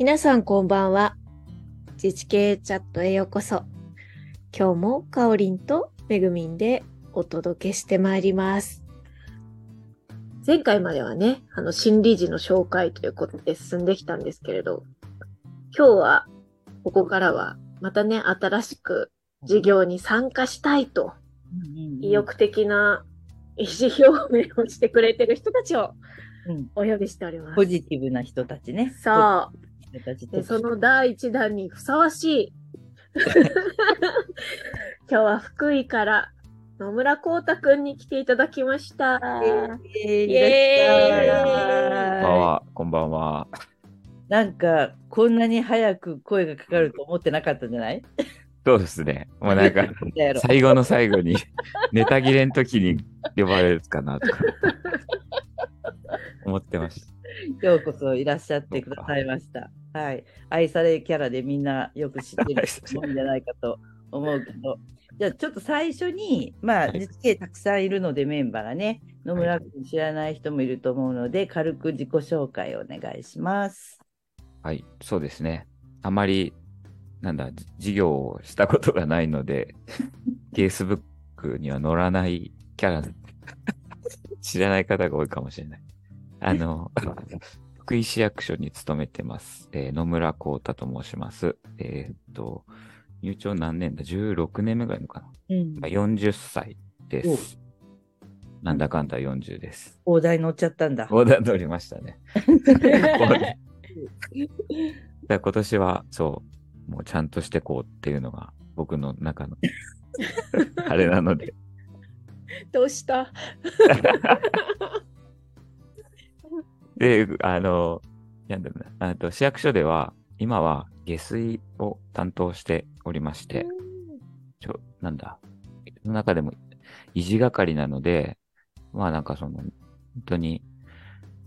皆さんこんばんは。自治系チャットへようこそ。今日もかおりんとめぐみんでお届けしてまいります。前回まではね、あの、心理時の紹介ということで進んできたんですけれど、今日は、ここからは、またね、新しく授業に参加したいと、意欲的な意思表明をしてくれてる人たちをうんお呼びしております。ポジティブな人たちね。そう。で、その第一弾にふさわしい。今日は福井から野村光太くんに来ていただきました。イエーイイこんばんは、こんばんは。なんか、こんなに早く声がかかると思ってなかったんじゃない？そうですね。もうなんか、最後の最後に、ネタ切れの時に呼ばれるかなとか、思ってました。ようこそいらっしゃってくださいました。はい。愛されキャラでみんなよく知ってる もんじゃないかと思うけど。じゃあちょっと最初に、まあ、はい実系たくさんいるのでメンバーがね、野村君知らない人もいると思うので、軽く自己紹介をお願いします。はい、そうですね。あまり、なんだ、じ授業をしたことがないので、ケースブックには載らないキャラ、知らない方が多いかもしれない。あの、福井市役所に勤めてます。えー野村光太と申します。えーっと、入庁何年だ ?16 年目ぐらいのかな？うんまあ、40歳です。なんだかんだ40です。大台乗っちゃったんだ。横断乗りましたね。だ今年は、そう、もうちゃんとしてこうっていうのが僕の中の あれなので。どうした？で、あの、なんだろうな、あと市役所では、今は下水を担当しておりまして、ちょ、なんだ、その中でも維持係なので、まあなんかその、本当に、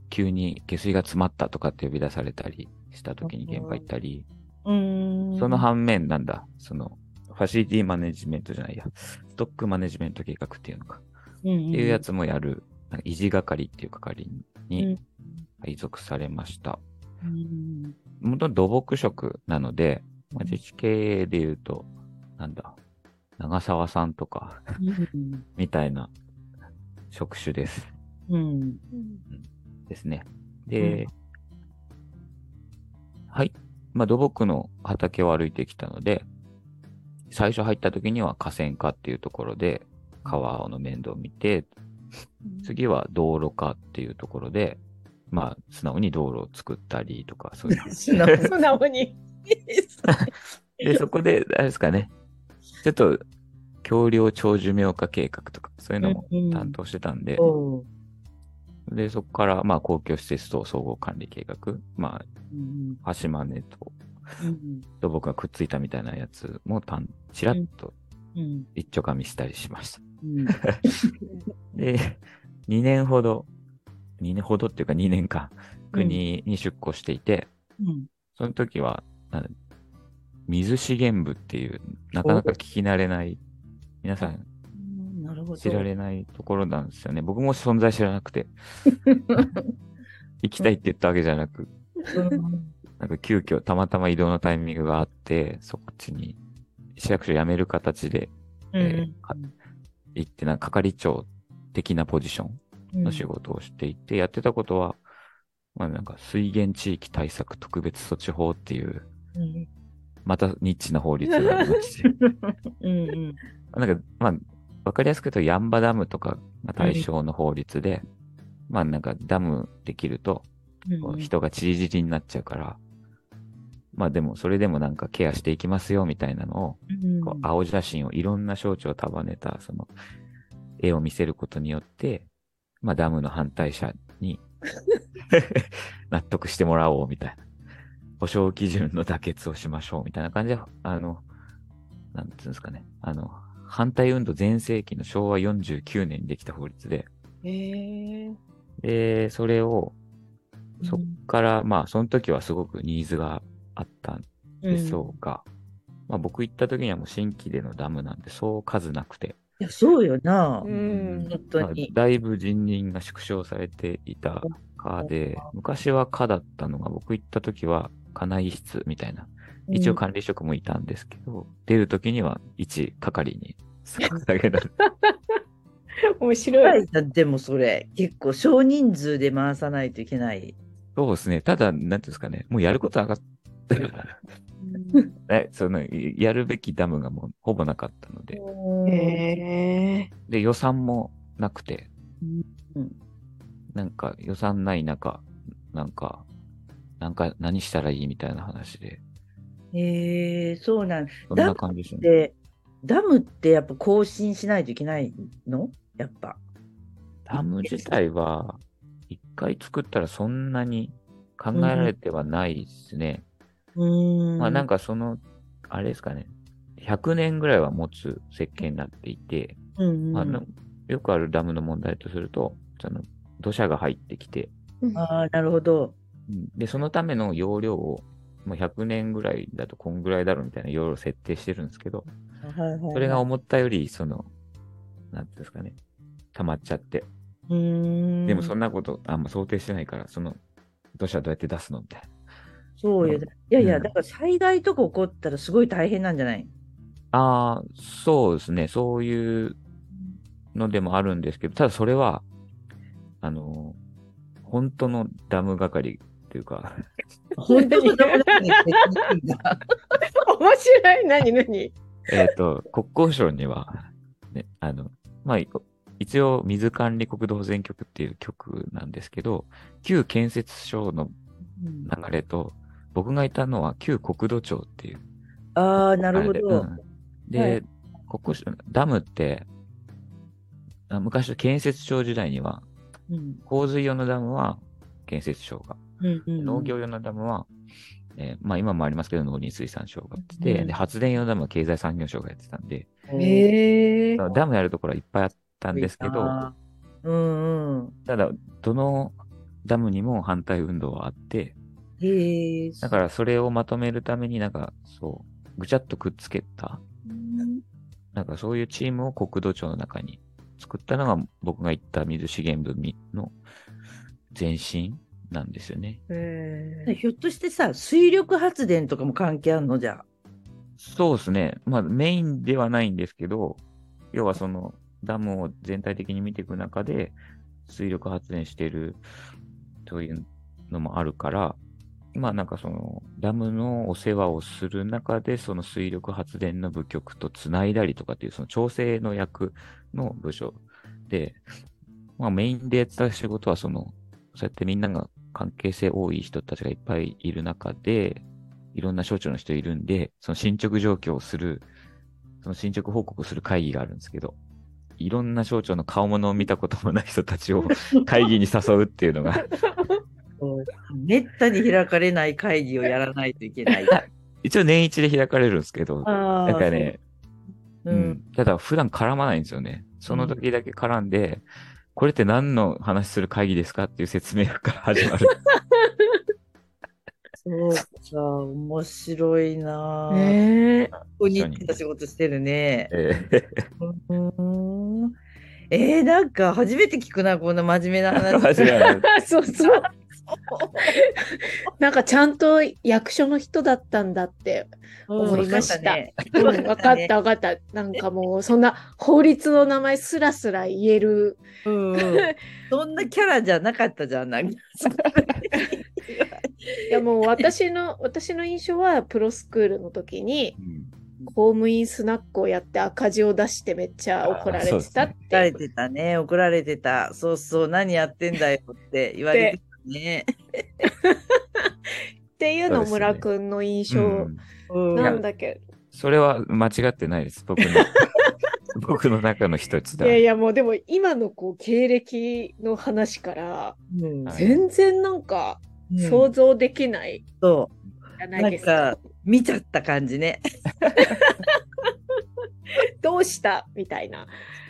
急に下水が詰まったとかって呼び出されたりした時に現場行ったり、うーん。その反面なんだ、その、ファシリティマネジメントじゃないや、ストックマネジメント計画っていうのか、うんうん、っていうやつもやる、維持係っていう係うんに配属されました。うんもともと土木職なので、まあ、自治系で言うと、なんだ、長澤さんとか、うんみたいな職種です。うんですね。で、はい。まあ、土木の畑を歩いてきたので、最初入った時には河川課っていうところで、川の面倒を見て、次は道路課っていうところで、まあ、素直に道路を作ったりとか、そういう。素直素直に。で、そこで、あれですかね、ちょっと、橋梁長寿命化計画とか、そういうのも担当してたんで、おう。で、そこから、まあ、公共施設と総合管理計画、まうんあ、橋真似とうん土木がくっついたみたいなやつもたん、ちらっとうん一丁噛みしたりしました。うん。で、2年ほど、2年ほどっていうか2年間、国に出向していて、うん。その時は、水資源部っていう、なかなか聞き慣れない、皆さん。知られないところなんですよね。僕も存在知らなくて、行きたいって言ったわけじゃなく、うん。なんか急遽たまたま移動のタイミングがあって、そっちに市役所辞める形でえーか行って、なんか係長的なポジションの仕事をしていて、やってたことは、まあなんか水源地域対策特別措置法っていう、うん。またニッチな法律がありまして、うんうん。なんか、まあ、わかりやすく言うと、ヤンバダムとかが対象の法律で、まあなんかダムできると、人がチリジリになっちゃうから、まあでも、それでもなんかケアしていきますよみたいなのを、うんこう青写真をいろんな象徴を束ねた、その、絵を見せることによって、まあダムの反対者に 納得してもらおうみたいな。保証基準の妥結をしましょうみたいな感じで、あの、なんていうんですかね。あの、反対運動全盛期の昭和49年にできた法律で。で、それを、そっから、まあ、その時はすごくニーズがあったんでしょうが、まあ僕行った時にはもう新規でのダムなんでそう数なくて、いや、そうよな。うん。本当まあに。だいぶ人員が縮小されていた課で、昔は課だったのが僕行った時は家内室みたいな。一応管理職もいたんですけど、出るときには一係に捧げられ 面白い。でもそれ、結構少人数で回さないといけない。そうですね。ただ、なんていうんですかね、もうやることなかった。えそのやるべきダムがもうほぼなかったので、へえ。で、予算もなくて、うんなんか予算ない中、なんか、なんか何したらいいみたいな話で、へえそうなんそんな感じですね。で、ダムってやっぱ更新しないといけないの？やっぱ。ダム自体は、一回作ったらそんなに考えられてはないですね。うーん。まあなんか、かその、あれですかね、100年ぐらいは持つ設計になっていて、うんうん、あのよくあるダムの問題とすると、その土砂が入ってきて、ああ、なるほど。うんで、そのための容量を、もう100年ぐらいだとこんぐらいだろうみたいな容量を設定してるんですけど、はいはいはいそれが思ったより、その、なんていうんですかね、溜まっちゃって。でもそんなことあんま想定してないから、その土砂どうやって出すのみたいな。そうよ。いやいや、うん。だから災害とか起こったらすごい大変なんじゃない？ああ、そうですね、そういうのでもあるんですけど、ただそれは、あの、本当のダム係っていうか、本当にダメだねって言ってんだ面白い。何何？えっと、国交省には、ね、あの、まあ、い一応、水管理国土保全局っていう局なんですけど、旧建設省のうん。流れと、僕がいたのは旧国土庁っていう。ああ、なるほど。うんで、はいダムって、あ昔の建設庁時代には、うん洪水用のダムは建設省が、うんうん農業用のダムは、えーまあ今もありますけど、農林水産省がやってて、うんで発電用のダムは経済産業省がやってたんで。ダムやるところはいっぱいあったんですけど、うんうん。ただ、どのダムにも反対運動はあって、へえ。だからそれをまとめるためになんか、そう、ぐちゃっとくっつけた、なんかそういうチームを国土庁の中に作ったのが僕が言った水資源部の前身なんですよね。ひょっとしてさ、水力発電とかも関係あるの？じゃあ。そうですね。まあメインではないんですけど、要はそのダムを全体的に見ていく中で、水力発電してるというのもあるから、まあなんかそのダムのお世話をする中で、その水力発電の部局とつないだりとかっていうその調整の役の部署で、まあメインでやってた仕事はその、そうやってみんなが関係性多い人たちがいっぱいいる中で、いろんな省庁の人いるんで、その進捗状況をする、その進捗報告する会議があるんですけど、いろんな省庁の顔物を見たこともない人たちを 会議に誘うっていうのが、めったに開かれない会議をやらないといけない。一応年一で開かれるんですけど、あなんかね、ううんん、ただ普段絡まないんですよね。その時だけ絡んで、これって何の話する会議ですかっていう説明から始まる。そうか、面白いなぁ。ねえ。ここに行っ仕事してるね。えーえー、なんか初めて聞くな、こんな真面目な話。そうそう。なんかちゃんと役所の人だったんだって思いました。ねうん、分かった分かった。なんかもうそんな法律の名前すらすら言える。うんうん、そんなキャラじゃなかったじゃん、なんか。いやもう私の私の印象はプロスクールの時にうん公務員スナックをやって赤字を出してめっちゃ怒られてたっ怒られて。てたね、怒られてた。そうそう、何やってんだよって言われてたね。っていうの村くんの印象うんうんなんだけそれは間違ってないです、僕の。僕の中の一つど。だ。いやいやもうでも今のこう経歴の話からうんはい全然なんかうん想像できないそじゃう、なですないんかか。、見ちゃった感じね。どうした？みたいな。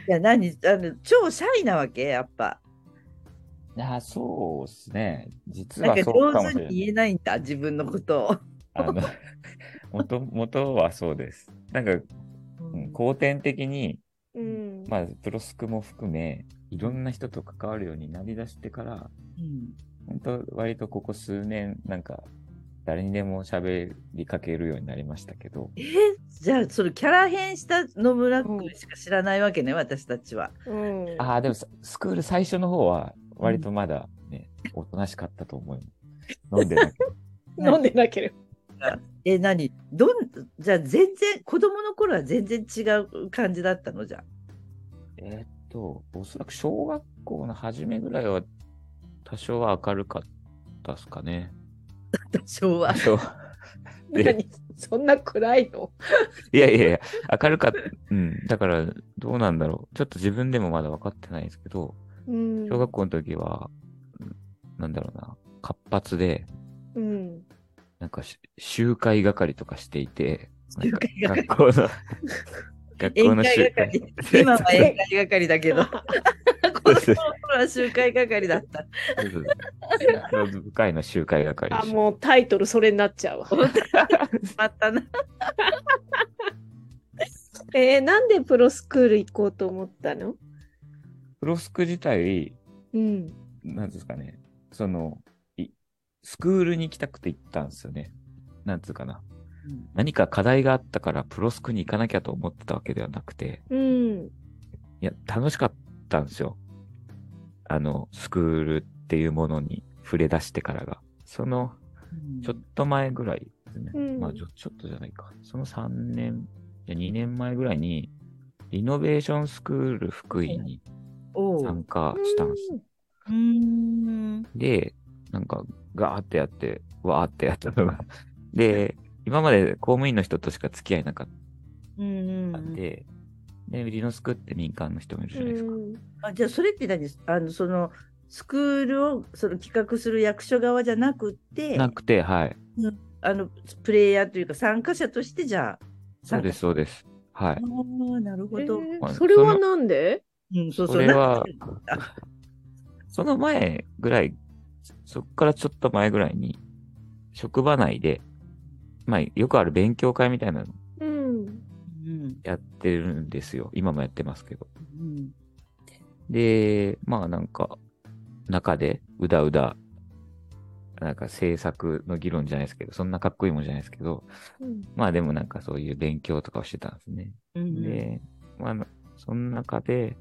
いや、何？あの超シャイなわけやっぱ。あそうですね。実はそうかもしれない。言えないんだ、自分のことを。あの 元元はそうです。なんか、うん後天的に、うん。まあ、プロスクも含め、いろんな人と関わるようになりだしてから、うん本当割とここ数年、なんか、誰にでも喋りかけるようになりましたけど、え？ーじゃあ、それキャラ変した野村君しか知らないわけね、私たちは。うん。ああ、でもさスクール最初の方は割とまだね、おとなしかったと思います。飲んでなきゃ。飲んでなければ。え、何？どん、じゃあ全然、子供の頃は全然違う感じだったの？じゃあ。えーっと、おそらく小学校の初めぐらいは多少は明るかったですかね。昭和多。少。で 何？そんな暗いの？いやいやいや、明るかった。うん。だから、どうなんだろう。ちょっと自分でもまだ分かってないんですけど、うん。小学校の時は、うんなんだろうな、活発で、うん。なんかし集会係とかしていて、集会係学校の、学校宴の集会係。今は宴会係だけど、子供の頃は集会係だった。部会の集会係あ、もうタイトルそれになっちゃうわ。またな。えーなんでプロスクール行こうと思ったの？プロスク自体、うん。なんですかね、その、いスクールに行きたくて行ったんですよね。なんつうかな。何か課題があったからプロスクに行かなきゃと思ってたわけではなくて、うん。いや、楽しかったんですよ。あの、スクールっていうものに触れ出してからが。その、ちょっと前ぐらいですね。うんまあちょ、ちょっとじゃないか。その3年、いや2年前ぐらいに、リノベーションスクール福井に参加したんです。で、なんか、ガーってやって、わーってやったのが。で、今まで公務員の人としか付き合いなかっうんたんで、で、リノスクって民間の人もいるじゃないですか。あじゃあそれって何あのそのスクールをその企画する役所側じゃなくってなくて、はい。あのプレイヤーというか参加者としてじゃあそうです、そうです。はいあ。あなるほど、えーはいそれはなんで？うん、そうそうそれはその前ぐらい、そっからちょっと前ぐらいに、職場内で、まあ、よくある勉強会みたいなのやってるんですよ。今もやってますけど。うんで、まあなんか、中でうだうだ、なんか政策の議論じゃないですけど、そんなかっこいいもんじゃないですけど、うんまあでもなんかそういう勉強とかをしてたんですね。うんで、まあ、その中で、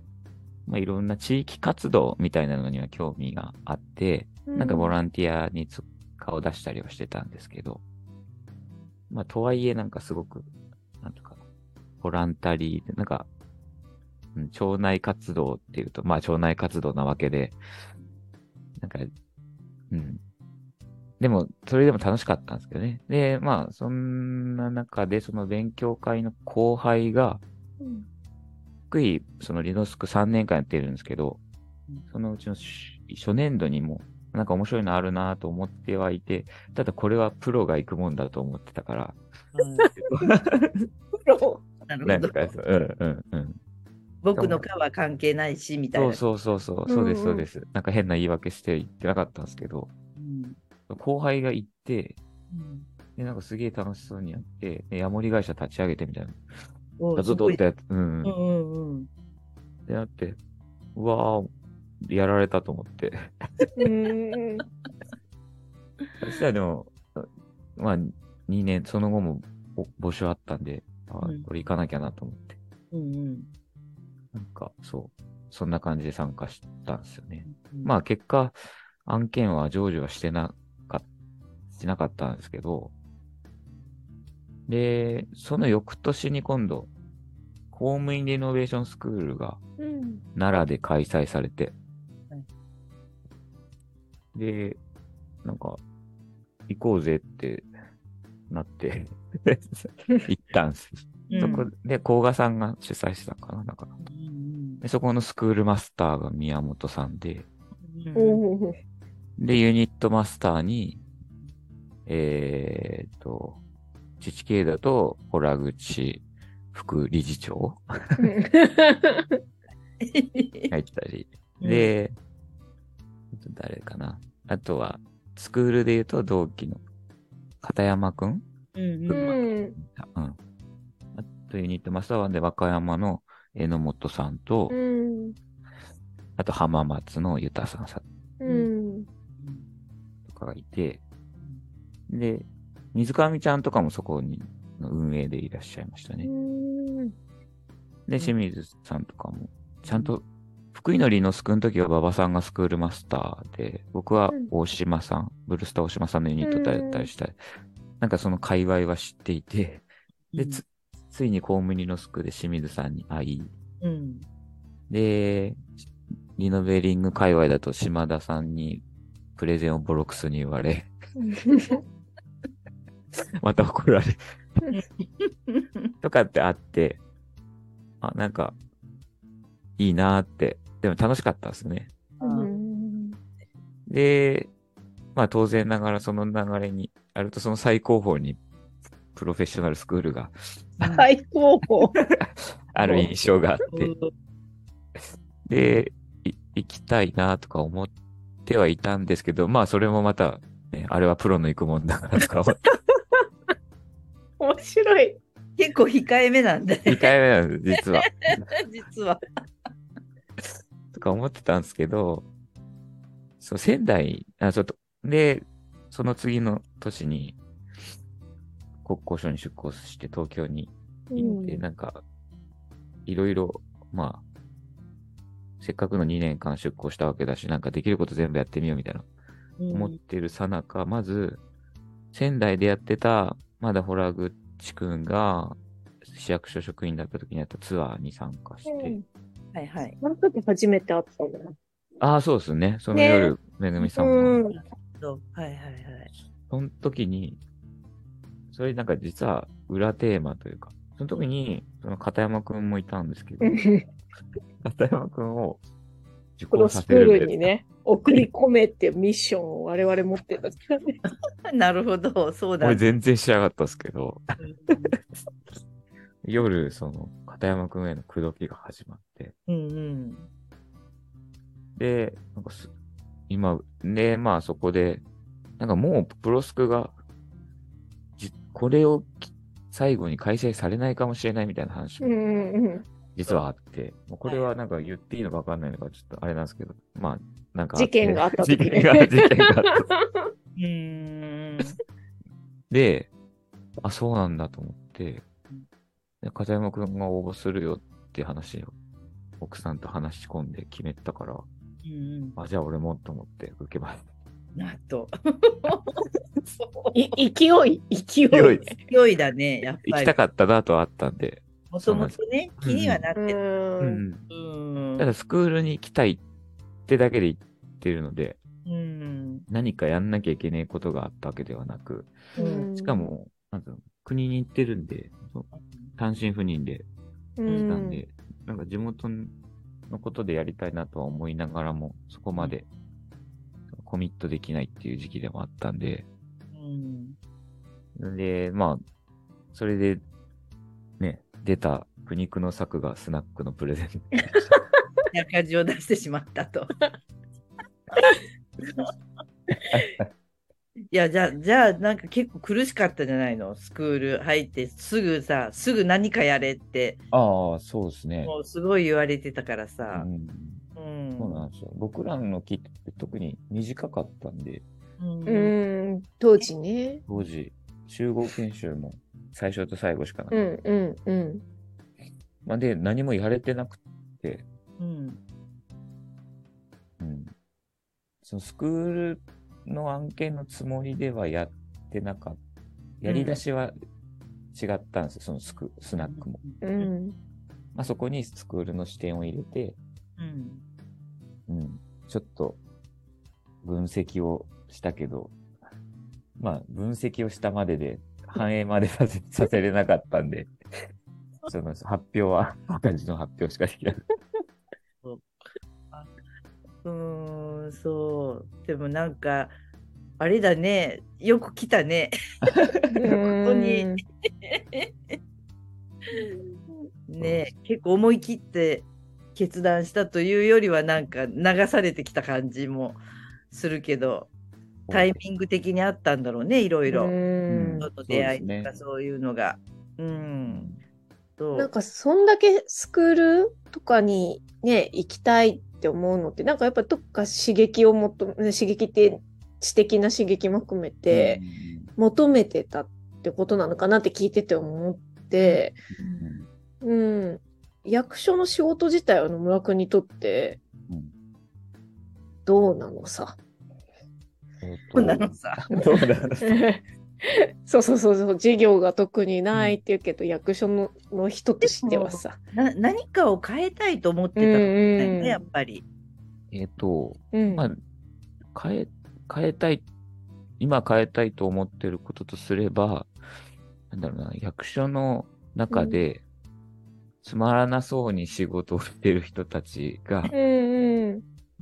まあいろんな地域活動みたいなのには興味があって、なんかボランティアにつ顔出したりはしてたんですけど、まあとはいえなんかすごく、なんとか、ボランタリーで、なんか、うん町内活動っていうと、まあ町内活動なわけで、なんか、うん。でも、それでも楽しかったんですけどね。で、まあ、そんな中で、その勉強会の後輩が、うん福井、そのリノスク3年間やってるんですけどうん、そのうちのし初年度にも、なんか面白いのあるなと思ってはいて、ただこれはプロが行くもんだと思ってたから、プロ？なるほど。なんかそう、うんうんうん。僕の科は関係ないしみたいな。そうそうそうそう、そうですそうです。なんか変な言い訳して言ってなかったんですけど、うん。後輩が行って、うん。で、なんかすげえ楽しそうにやって、でヤモリ会社立ち上げてみたいな。ずっとってやつ、うん。っうんうんうんてなって、うわー、やられたと思って。うん。そしたらでも、まあ、2年、その後もぼ募集あったんで、あうんこれ行かなきゃなと思って。うんうんなんか、そう、そんな感じで参加したんですよね。うんまあ、結果、案件は成就はしてなかしなかったんですけど、で、その翌年に今度、公務員リノベーションスクールがうん。奈良で開催されてはい、で、なんか、行こうぜってなって、行ったんです。うんそこで、甲賀さんが主催してたのかななんかうんでそこのスクールマスターが宮本さんで、うん。で、ユニットマスターに、えーっと、自治系だと、洞口副理事長がいたり、で、誰かな。あとは、スクールで言うと同期の片山くんうんううんん。うん。あとユニットマスターはで和歌山の榎本さんと、うん。あと浜松のゆたさんさんうん。とかがいて、で、水上ちゃんとかもそこにの運営でいらっしゃいましたね。で、清水さんとかも、ちゃんと、福井のりのすくの時は馬場さんがスクールマスターで、僕は大島さん、ブルースター大島さんのユニットだったりした。り、なんかその界隈は知っていて、で、つ、ついにコウムニのスクで清水さんに会い、うん。で、リノベリング界隈だと島田さんにプレゼンをボロクソに言われ、また怒られ、とかってあって、あ、なんか、いいなーって、でも楽しかったですね。うん。で、まあ当然ながらその流れに、あるとその最高峰にプロフェッショナルスクールが最高峰。ある印象があって、で、い行きたいなとか思ってはいたんですけど、まあそれもまた、ね、あれはプロの行くもんだからとか思って、面白い。結構控えめなんだ2ね、回目なんです、実は。実は。とか思ってたんですけど、そう、仙台、あ、ちょっと、で、その次の年に、国交省に出向して東京に行って、なんか、いろいろ、まあ、せっかくの2年間出向したわけだし、なんかできること全部やってみようみたいな、思ってるさなか、まず、仙台でやってた、まだホラグチ君が、市役所職員だった時にやったツアーに参加して、うんはいはい。その時初めて会ったんだな。ああ、そうですね。そのね夜、めぐみさんも、はいはいはい。その時に、それなんか実は裏テーマというか、その時に、その片山くんもいたんですけど、片山くんを受講プロスクールにね、送り込めっていうミッションを我々持ってたからね。なるほど、そうだ。俺全然知らなかったですけど、夜、その、片山くんへの口説きが始まって、うんうん。で、なんかす、今、で、まあそこで、なんかもうプロスクが、じこれをき最後に開催されないかもしれないみたいな話もうんうん実はあって、もうこれはなんか言っていいのかわかんないのか、ちょっとあれなんですけど、まあ、なんか事件があった時ね事件が、事件があった。うーん。で、あ、そうなんだと思って、で片山くんが応募するよって話を奥さんと話し込んで決めたから、うんあ、じゃあ俺もと思って受けます。うん。なんと。い勢い、勢い。勢い勢いだね、やっぱり行きた。かったなとはあったんで、もともとね、気にはなってう。る。うんん。うん。ただスクールに行きたいってだけで言ってるので、うん。何かやんなきゃいけないことがあったわけではなく、うんしか、も、なん国に行ってるんで、単身赴任でう来たんで、なんか地元のことでやりたいなとは思いながらも、そこまでコミットできないっていう時期でもあったんで、うん。で、まあ、それで、ね、出た苦肉の策がスナックのプレゼント。赤字を出してしまったと。いや、じゃあ、じゃあ、なんか結構苦しかったじゃないの？スクール入ってすぐさ、すぐ何かやれって、ああ、そうですね。もうすごい言われてたからうさ。ん、うん。そうなんですよ。僕らの期って特に短かったんで、うんうん、当時ね。当時、集合研修も最初と最後しかなくうて、んうんうん。まあ、で、何もやれてなくて、うん。うん。そのスクールの案件のつもりではやってなかった。やり出しは違ったんですよ、そのスクスナックも。うん。まあ、そこにスクールの視点を入れて、うん。うん、ちょっと分析をしたけど、まあ、分析をしたまでで、反映までさせさせれなかったんで、その発表は、赤字の発表しかできない。うーん、そう。でもなんか、あれだね。よく来たね。本当に ね結構思い切って決断したというよりはなんか流されてきた感じもするけどタイミング的にあったんだろうねいろいろうん人と出会いとかそういうのが。うん。なんかそんだけスクールとかにね行きたいって思うのってなんかやっぱどっか刺激を求め刺激って知的な刺激も含めて、求めてたってことなのかなって聞いてて思って、うん。役所の仕事自体は野村君にとってうんどうなのさ？えっとそうなのさ。どうなの そうそうそうそう、授業が特にないっていうけど、役所のの人としてはさ。な何かを変えたいと思ってたうんのね、うんやっぱり。えっと、うんまあ、変え、変えたい、今変えたいと思ってることとすれば、なんだろうな、役所の中で、つまらなそうに仕事をしてる人たちが、うんうん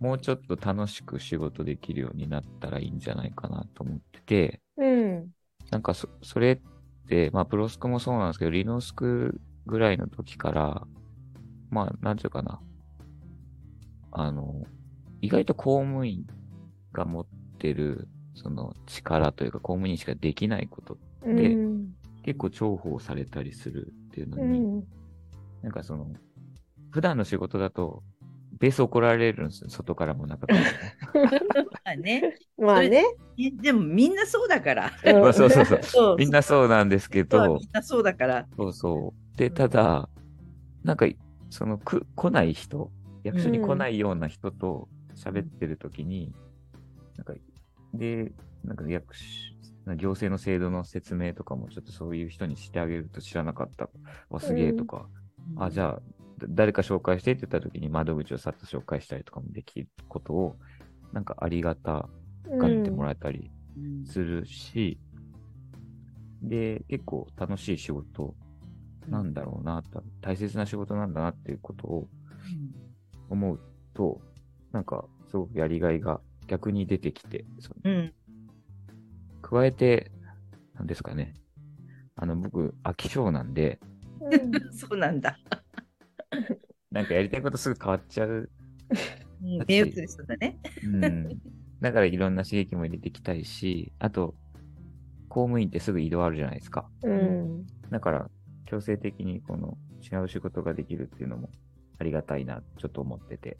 もうちょっと楽しく仕事できるようになったらいいんじゃないかなと思ってて、うん。なんかそ、それって、まあ、プロスクもそうなんですけど、リノスクぐらいの時から、まあ、なんていうかな。あの、意外と公務員が持ってる、その力というか、公務員しかできないこと、うんでうん。結構重宝されたりするっていうのうに、ん。なんかその、普段の仕事だと、ベース怒られるんですよ、外からも中からも。まあね。まあね。えでもみんなそうだから。まあそうそうそう。そうみんなそうなんですけどみ、んなそうだから。そうそう。で、ただ、なんか、その、く、来ない人、役所に来ないような人と喋ってるときに、なんか、で、なんか役所、行政の制度の説明とかもちょっとそういう人にしてあげると知らなかったわ、すげえとか、あ、じあ、ゃあ、だ誰か紹介してって言ったときに窓口をさっと紹介したりとかもできることを、なんかありがたがってもらえたりうんするし、で、結構楽しい仕事なんだろうな、大切な仕事なんだなっていうことを思うと、なんか、すごくやりがいが逆に出てきて、そのうん。加えて、なんですかね。あの、僕、飽き性なんで、うん そうなんだ。なんかやりたいことすぐ変わっちゃう。うん目移りするんだね。うん。だからいろんな刺激も入れていきたいし、あと、公務員ってすぐ移動あるじゃないですか。うんだから、強制的にこの違う仕事ができるっていうのもありがたいな、ちょっと思ってて。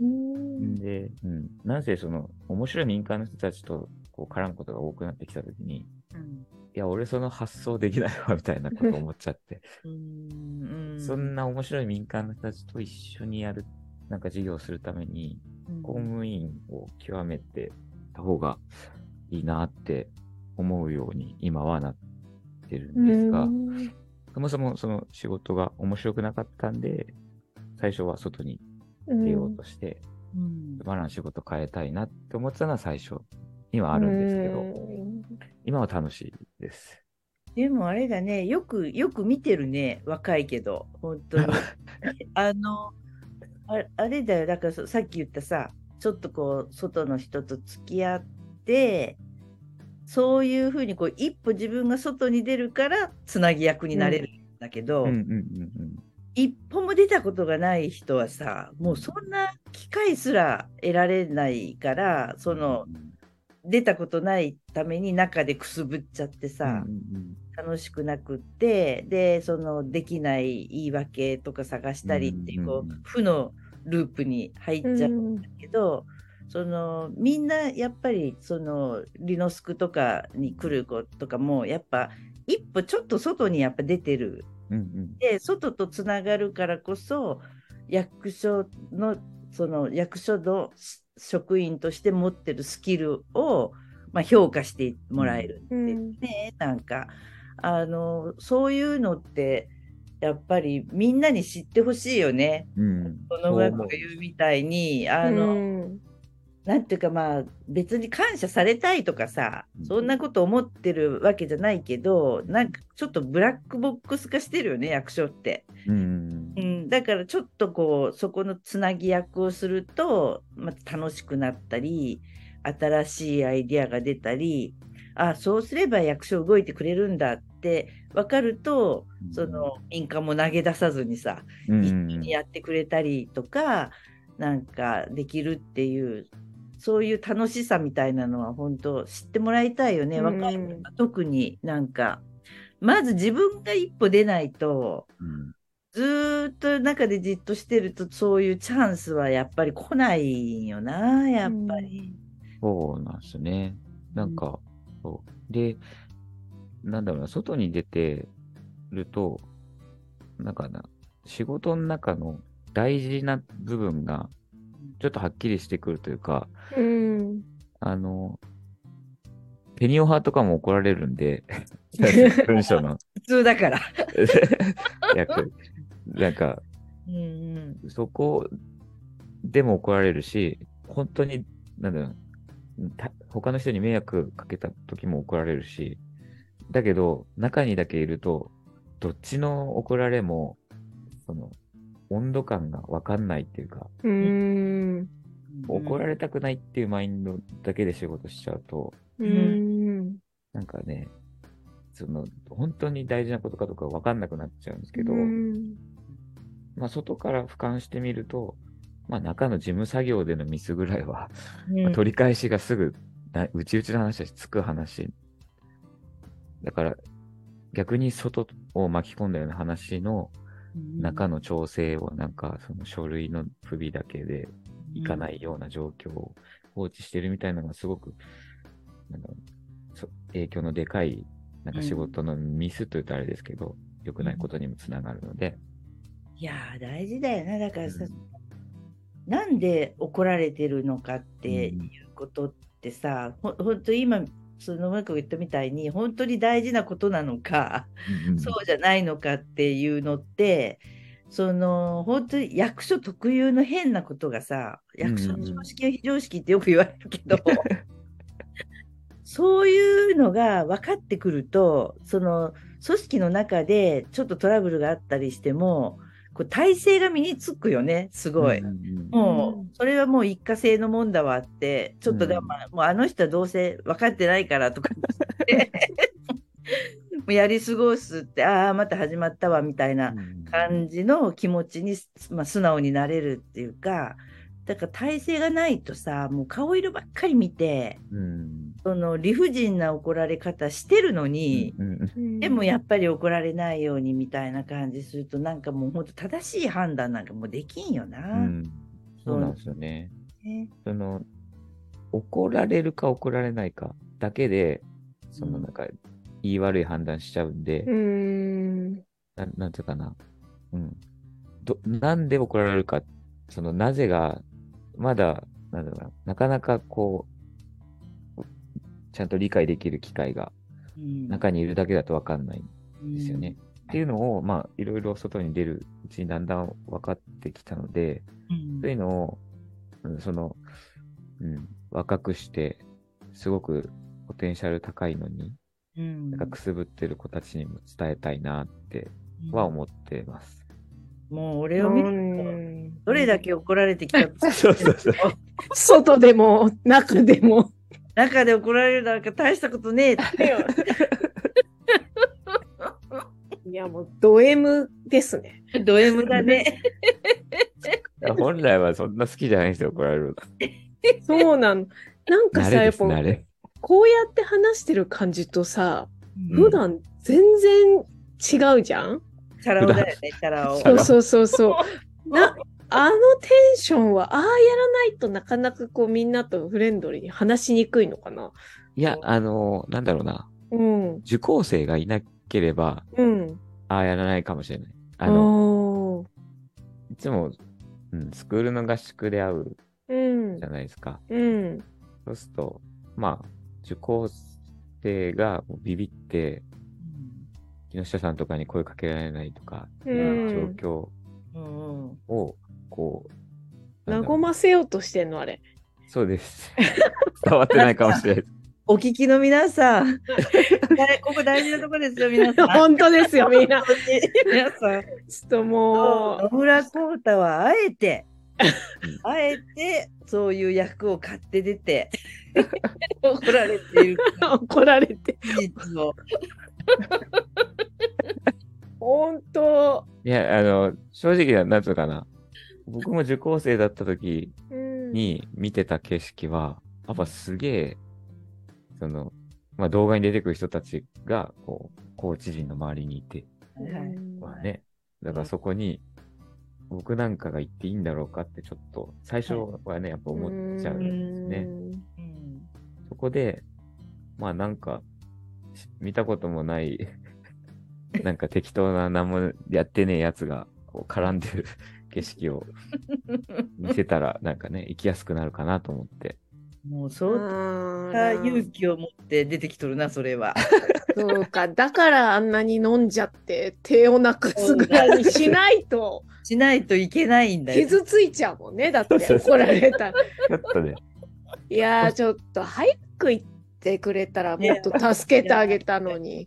うんで、うん。なぜその、面白い民間の人たちとこう絡むことが多くなってきたときに、うんいや、俺その発想できないわ、みたいなこと思っちゃって。うんそんな面白い民間の人たちと一緒にやる、なんか事業をするために、公務員を極めてた方がいいなって思うように今はなってるんですが、そもそもその仕事が面白くなかったんで、最初は外に出ようとして、うん。つまらん仕事変えたいなって思ってたのは最初にはあるんですけど、今は楽しいです。でもあれだね、よく、よく見てるね、若いけど、本当に。あの、ああれだよ、だからそさっき言ったさ、ちょっとこう、外の人と付き合って、そういうふうにこう、一歩自分が外に出るから、つなぎ役になれるんだけど、一歩も出たことがない人はさ、もうそんな機会すら得られないから、うん。出たことないために中でくすぶっちゃってさ、うんうん楽しくなくってでそのできない言い訳とか探したりっていうこうんうんうん。う負のループに入っちゃうんだけど、そのみんなやっぱりそのリノスクとかに来る子とかもやっぱ一歩ちょっと外にやっぱ出てる。うんうん。で外とつながるからこそ役所のその役所の職員として持ってるスキルを、まあ、評価してもらえるっていうね、なんかあのそういうのってやっぱりみんなに知ってほしいよね。うん。この学が言うみたいにあの、うん。なんていうかまあ別に感謝されたいとかさうん。そんなこと思ってるわけじゃないけどなんかちょっとブラックボックス化してるよね役所って。うんうん、だからちょっとこうそこのつなぎ役をするとまた楽しくなったり新しいアイディアが出たりあそうすれば役所動いてくれるんだって分かるとその民間も投げ出さずにさうん。一気にやってくれたりとかなんかできるっていうそういう楽しさみたいなのは本当知ってもらいたいよね。若い子が特になんかまず自分が一歩出ないとうんずーっと中でじっとしてるとそういうチャンスはやっぱり来ないよなやっぱり。そうなんですね。なんか、そう。で、なんだろうな、外に出てると、なんかな、仕事の中の大事な部分が、ちょっとはっきりしてくるというか、うん。あの、ペニオ派とかも怒られるんで、文章の 普通だから。役。なんか、うんそこでも怒られるし、本当に、なんだろう、た他の人に迷惑かけた時も怒られるし、だけど、中にだけいると、どっちの怒られも、その、温度感がわかんないっていうか、うん。うん。怒られたくないっていうマインドだけで仕事しちゃうと、うん。なんかね、その、本当に大事なことかとかわかんなくなっちゃうんですけど、うんまあ、外から俯瞰してみると、まあ、中の事務作業でのミスぐらいは、まあ取り返しがすぐ、なうちうちの話だし、つく話。だから、逆に外を巻き込んだような話の中の調整を、なんか、その書類の不備だけでいかないような状況を放置してるみたいなのがすごく、なんだろうそ影響のでかい、なんか仕事のミスというとあれですけど、良くないことにもつながるので、いやー大事だよなだからさ、うん。なんで怒られてるのかっていうことってさ、ほほんと今そのうまく言ったみたいに本当に大事なことなのか、そうじゃないのかっていうのってその本当に役所特有の変なことがさ役所の常識は非常識ってよく言われるけど、そういうのが分かってくるとその組織の中でちょっとトラブルがあったりしてもこう体制が身につくよねすごい。うんうんうん。もうそれはもう一過性のもんだわってちょっと我慢、もうあの人はどうせ分かってないからとか言って もうやり過ごすってああまた始まったわみたいな感じの気持ちに、まあ、素直になれるっていうかだから体制がないとさもう顔色ばっかり見てうんその理不尽な怒られ方してるのに、でもやっぱり怒られないようにみたいな感じするとなんかもう本当正しい判断なんかもうできんよな。うんそうなんですよね。ねその、怒られるか怒られないかだけで、そのなんか、言い悪い判断しちゃうんで、うん。ななんていうかな。うん。ど、なんで怒られるか、その、なぜが、まだ、なんだろうな、なかなかこう、ちゃんと理解できる機会がうん中にいるだけだとわかんないんですよね。。っていうのを、まあ、いろいろ外に出るうちにだんだん分かってきたので、うんそういうのを、うんその、うん、若くして、すごくポテンシャル高いのに、うんなんかくすぶってる子たちにも伝えたいなっては思ってます。もう俺を見ると、どれだけ怒られてきたか そうそうそう。外でも、中でも。中で怒られるなんか大したことねえって。いや、もう、ド M ですね。ド M だね。本来はそんな好きじゃないんですよ、怒られるそうなの。なんかさ、やっぱ。こうやって話してる感じとさ、普段全然違うじゃん、チャラ男だよね、チャラ男。チャラそうそうそうそう。な、あのテンションは、ああやらないとなかなかこうみんなとフレンドリーに話しにくいのかな？いや、あの、なんだろうな。うん。受講生がいなければ、うん。ああやらないかもしれない。ああの、の、いつも、うん、スクールの合宿で会ううんじゃ。ないですか。うん。そうすると、まあ、受講生がビビって、木下さんとかに声かけられないとか、うん状うんうん況を、こう、和うませようとしてんの、あれ。そうです。伝わってないかもしれない。お聞きの皆さん、ここ大事なとこですよ、皆さん。本当ですよ、みんな。ち皆さん、ょっとも野村浩太はあえて、あえて、そういう役を買って出て、怒られているう、怒られて。本当。いや、あの、正直な、なんつうかな。僕も受講生だった時うん。に見てた景色は、やっぱすげえ、その、まあ動画に出てくる人たちが、こう、コーチ陣の周りにいて、はいまあね。だからそこに、僕なんかが行っていいんだろうかってちょっと、最初はね、やっぱ思っちゃうんですね。うんそこで、まあなんか、見たこともない、なんか適当な何もやってねえやつがこう絡んでる景色を見せたら、なんかね、行きやすくなるかなと思って。もうそういった勇気を持って出てきとるな、それは。そうか、だからあんなに飲んじゃって手をなくすぐらいにしないとしないといけないんだよ。傷ついちゃうもんね。だって怒られたら。ちょっとね、いやー、ちょっと早く言ってくれたらもっと助けてあげたのに。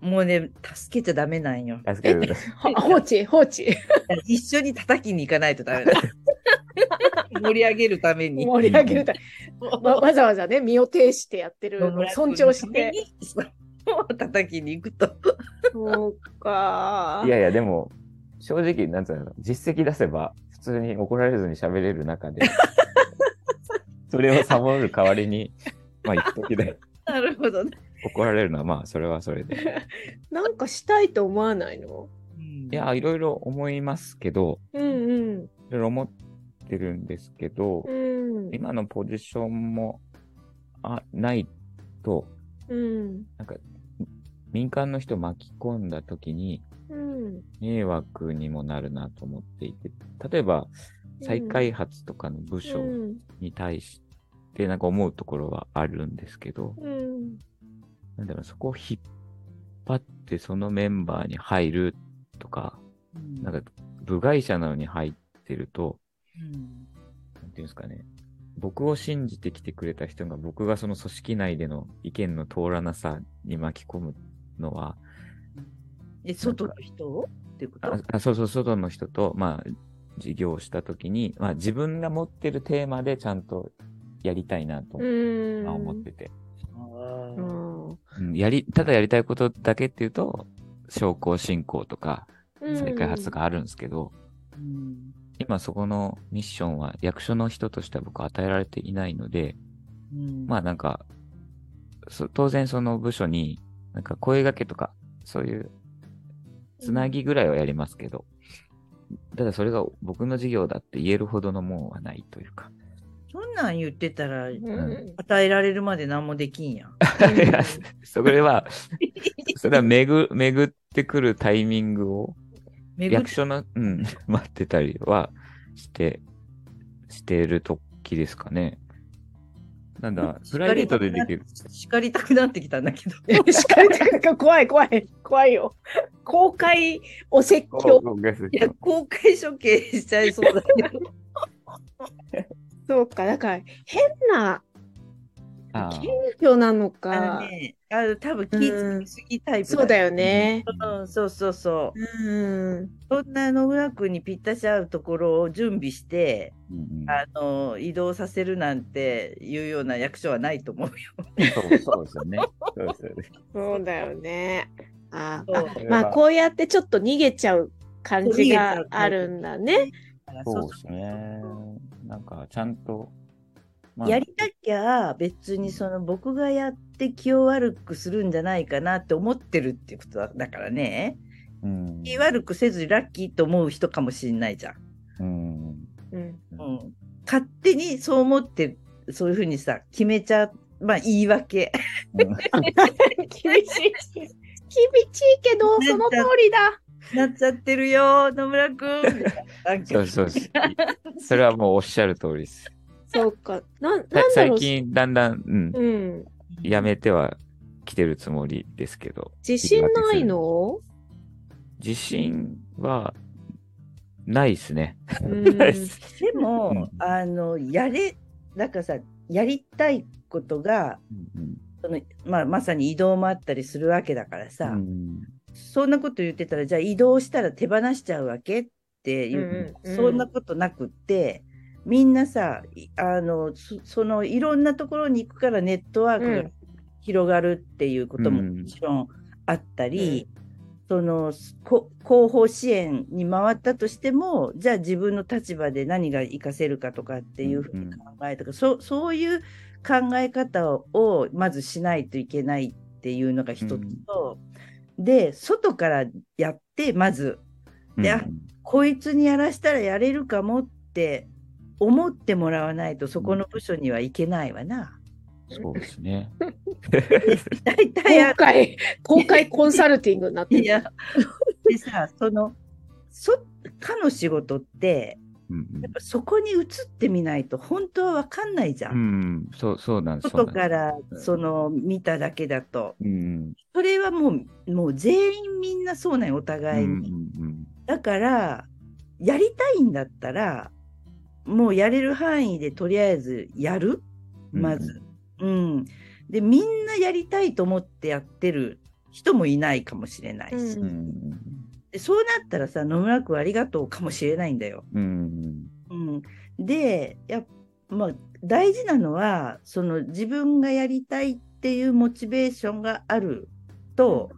もうね、助けちゃダメなんよ。助けてください。は放置、放置。一緒に叩きに行かないとダメだ。盛り上げるために。盛り上げるためわわざわざね、身を挺してやってるのを尊重して。。叩きに行くと。そうかい。やいや、でも、正直、なんつうの、実績出せば、普通に怒られずに喋れる中で、それをサボる代わりに、まあ、一時でなるほどね。怒られるのは、まあ、それはそれで。なんかしたいと思わないの？いや、いろいろ思いますけど、うんうん。いろいろ思ってるんですけど、うん。今のポジションもあないと、うん。なんか、民間の人巻き込んだときにうん。迷惑にもなるなと思っていて、例えば再開発とかの部署うん。に対してなんか思うところはあるんですけど、うん。なんだろう、そこを引っ張ってそのメンバーに入るとか、うん。なんか部外者なのに入ってると、うん。なんていうんですかね、僕を信じてきてくれた人が僕がその組織内での意見の通らなさに巻き込むのは、え、外の人を？っていうこと？ああそうそう、外の人と、まあ、事業をしたときに、まあ自分が持ってるテーマでちゃんとやりたいなと、うん。まあ思ってて。うんやり、ただやりたいことだけっていうと、商工振興とかうん。再開発とかあるんですけど、うん。今そこのミッションは役所の人としては僕は与えられていないので、うん。まあなんか、そ当然その部署に、なんか声掛けとか、そういう、つなぎぐらいはやりますけど、ただそれが僕の事業だって言えるほどのもんはないというか。そんなん言ってたら、うん与えられるまで何もできんやん。い やそれは、それは巡巡ってくるタイミングを役所の、うん、待ってたりはして、してる時ですかね。なんだ、プライベートでできる？叱りたくなってきたんだけど。しかりなんか怖い怖い怖いよ。公開お説教。いや、公開処刑しちゃいそうだけど。そうか、だから変な謙虚なのあのか。ね、あの多分気づきすぎタイプそうだよ。よね。うんそうそうそう。うん。そんな野村君にぴったし合うところを準備して、うんうんあの移動させるなんていうような役所はないと思うよ。そうそうですよね。そうですよね。そうだよね。あまあこうやってちょっと逃げちゃう感じがあるんだね。そうですね。なんか、ちゃんと、まあやりたきゃ別にその僕がやって気を悪くするんじゃないかなって思ってるっていうことだだからねうん気悪くせずにラッキーと思う人かもしれないじゃん。うん。うん。うん、勝手にそう思ってそういうふうにさ決めちゃうまあ言い訳。厳しい。厳しいけど、その通りだ。なっちゃってるよ野村君。なんかそうそうです。それはもうおっしゃる通りです。そうか。な、なんさだろう。最近、だんだん、うん、うん。やめては来てるつもりですけど、自信ないの？自信は、ないですね。でも、うんあのやれなんかさやりたいことがうんその、まあ、まさに移動もあったりするわけだからさ、うんそんなこと言ってたらじゃあ移動したら手放しちゃうわけ？っていう、うんうんうん。そんなことなくってみんなさいあのそそのいろんなところに行くからネットワークがうん。広がるっていうこともうん。もちろんあったり、そのこ後方支援に回ったとしてもじゃあ自分の立場で何が活かせるかとかっていうふうに考えとか、そそういう考え方をまずしないといけないっていうのが一つと、で外からやってまずであこいつにやらしたらやれるかもって思ってもらわないとそこの部署には行けないわな。そうですね。大体あ公開、公開コンサルティングになってる。いや、でさ、その、そ、かの仕事って、うんやっぱそこに移ってみないと本当はわかんないじゃ。うんん、うん、そう、そうなんです。外からうんその見ただけだと。うん、それはもう、もう全員みんなそうなんよ、おうん、互いに。うん、だから、やりたいんだったら、もうやれる範囲でとりあえずやる、うんまず。うん。で、みんなやりたいと思ってやってる人もいないかもしれないし。うんうん、でそうなったらさ、野村君ありがとうかもしれないんだよ。うん、うん、でやっまあ、大事なのはその自分がやりたいっていうモチベーションがあると、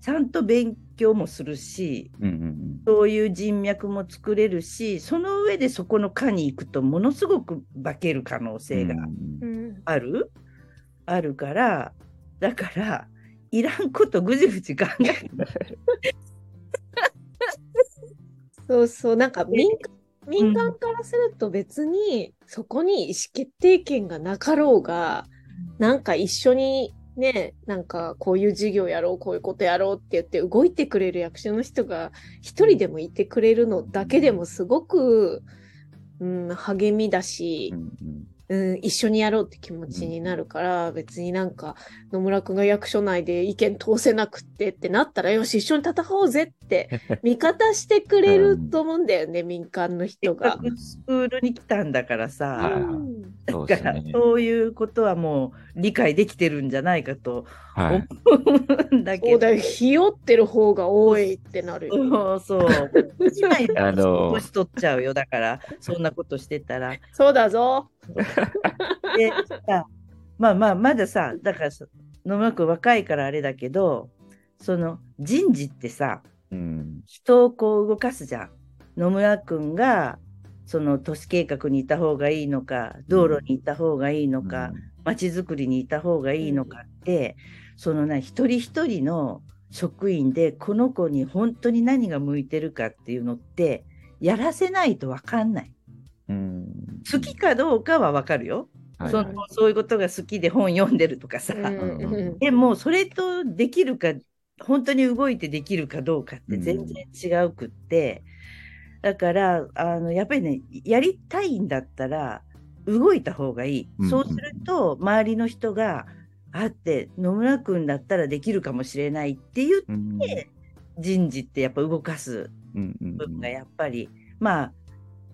ちゃんと勉強もするしうん、うん、そういう人脈も作れるしその上でそこの科に行くとものすごく化ける可能性がうんある、あるからだからいらんことぐじぐじ考えない そうそう、なんか民間民間からすると別にそこに意思決定権がなかろうが、なんか一緒にね、なんかこういう事業やろう、こういうことやろうって言って動いてくれる役所の人が一人でもいてくれるのだけでもすごく、うん、励みだしう、ん、うん、一緒にやろうって気持ちになるから、別になんか野村くんが役所内で意見通せなくってってなったら、よし、一緒に戦おうぜって 味方してくれると思うんだよね、民間の人が。スクールに来たんだからさ、だから。そういうことはもう理解できてるんじゃないかとはい。思うんだけど。そうだよ、ひよってる方が多いってなるよ。そうそう。一枚あの年取っちゃうよ。だから、そんなことしてたら。そうだぞ。でさまあまあ、まださ、だからさ野村君若いからあれだけど、その人事ってさ、うん、人をこう動かすじゃん。野村君が、その都市計画にいた方がいいのか、道路にいた方がいいのか、街づくりにいた方がいいのかって、そのな一人一人の職員でこの子に本当に何が向いてるかっていうのってやらせないと分かんない。うん、好きかどうかは分かるよ。はいそのそういうことが好きで本読んでるとかさ。うんうんでもそれとできるか本当に動いてできるかどうかって全然違うくって、だからあのやっぱりねやりたいんだったら動いた方がいい、うんそうすると周りの人があって野村君だったらできるかもしれないって言っうん、て人事ってやっぱ動かすうん、うん、部分がやっぱり、まあ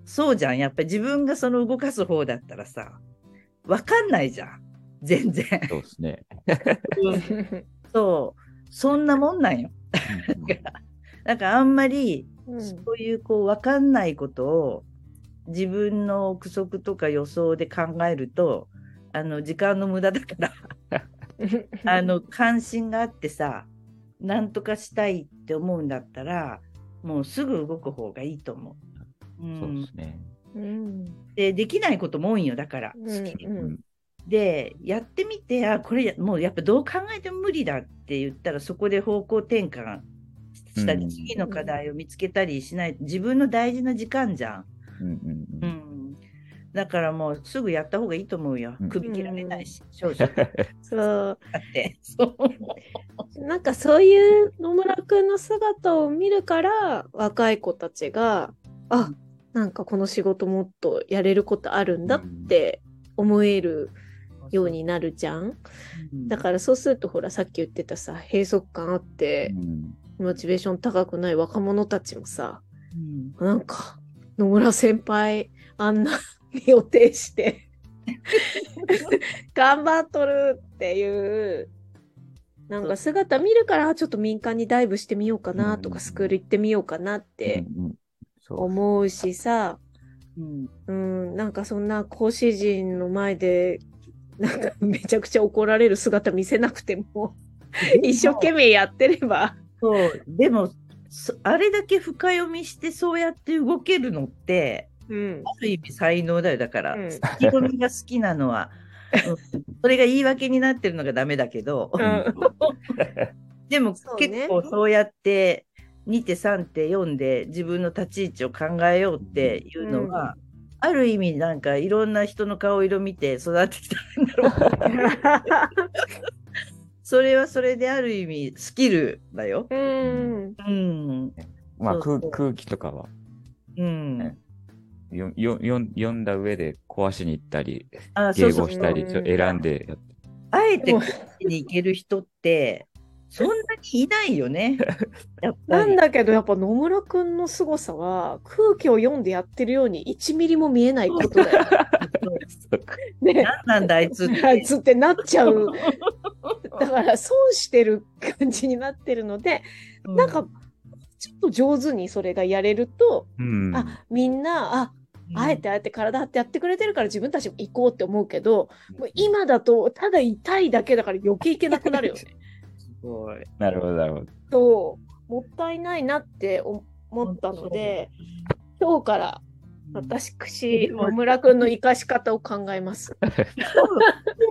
そうじゃんやっぱり自分がその動かす方だったらさ分かんないじゃん全然。そうですね。そうそんなもんなんよ。うん だからあんまりうんそういうこう分かんないことを自分の憶測とか予想で考えるとあの時間の無駄だから あの関心があってさなんとかしたいって思うんだったらもうすぐ動く方がいいと思う。うそうでん、すね。うんでできないことも多いんよだから。うん好きでうんでやってみてあこれやもうやっぱどう考えても無理だって言ったらそこで方向転換したり、うん次の課題を見つけたりしない自分の大事な時間じゃん。うん、うん、ううん。ん、だからもうすぐやった方がいいと思うよ。うん首切られないし、少々だ そう。って。そうなんかそういう野村くんの姿を見るから若い子たちがあなんかこの仕事もっとやれることあるんだって思えるようになるじゃん。だからそうするとほらさっき言ってたさ閉塞感あってうん。モチベーション高くない若者たちもさうん。なんか野村先輩あんな身を挺して 頑張っとるっていうなんか姿見るからちょっと民間にダイブしてみようかなとかうん。スクール行ってみようかなって思うしさ、うん。うん、なんかそんな講師陣の前でなんかめちゃくちゃ怒られる姿見せなくても一生懸命やってれば。そう。でもそあれだけ深読みしてそうやって動けるのってうん。ある意味才能だよだから、うん。意気込みが好きなのは、うん。それが言い訳になってるのがダメだけど、うん。でも結構そうやって2手3手読んで自分の立ち位置を考えようっていうのは、ある意味なんかいろんな人の顔色見て育ってきたんだろう。それはそれである意味スキルだよ。うん。うん。まあ空空気とかはうん。ねよよよ読んだ上で壊しに行ったり、迎合したり、選んでやって。あえてもうこっちに行ける人ってそんなにいないよね。なんだけどやっぱ野村くんの凄さは空気を読んでやってるように1ミリも見えないことだよ。ね。何なんだあいつって。あいつってなっちゃう。だから損してる感じになってるので、うなんか、ちょっと上手にそれがやれると、うん。あ、みんな、あ、あえてあえて体張ってやってくれてるから自分たちも行こうって思うけど、もう今だとただ痛いだけだから余計行けなくなるよね。すごい。なるほど、なるほど。そう、もったいないなって思ったので、今日から私、野村くんの生かし方を考えます。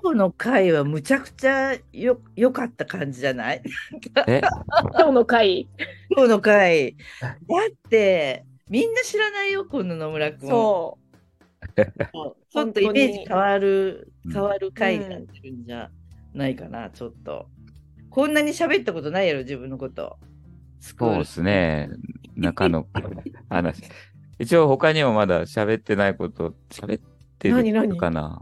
今日の回はむちゃくちゃよ良かった感じじゃない？え？今日の回。今日の回。だって、みんな知らないよ、この野村君。そちょっとイメージ変わるう、ん変わる回になってるんじゃないかな、ちょっと。こんなに喋ったことないやろ、自分のこと。そうですね。中の話。一応他にもまだ喋ってないこと、喋ってるかな。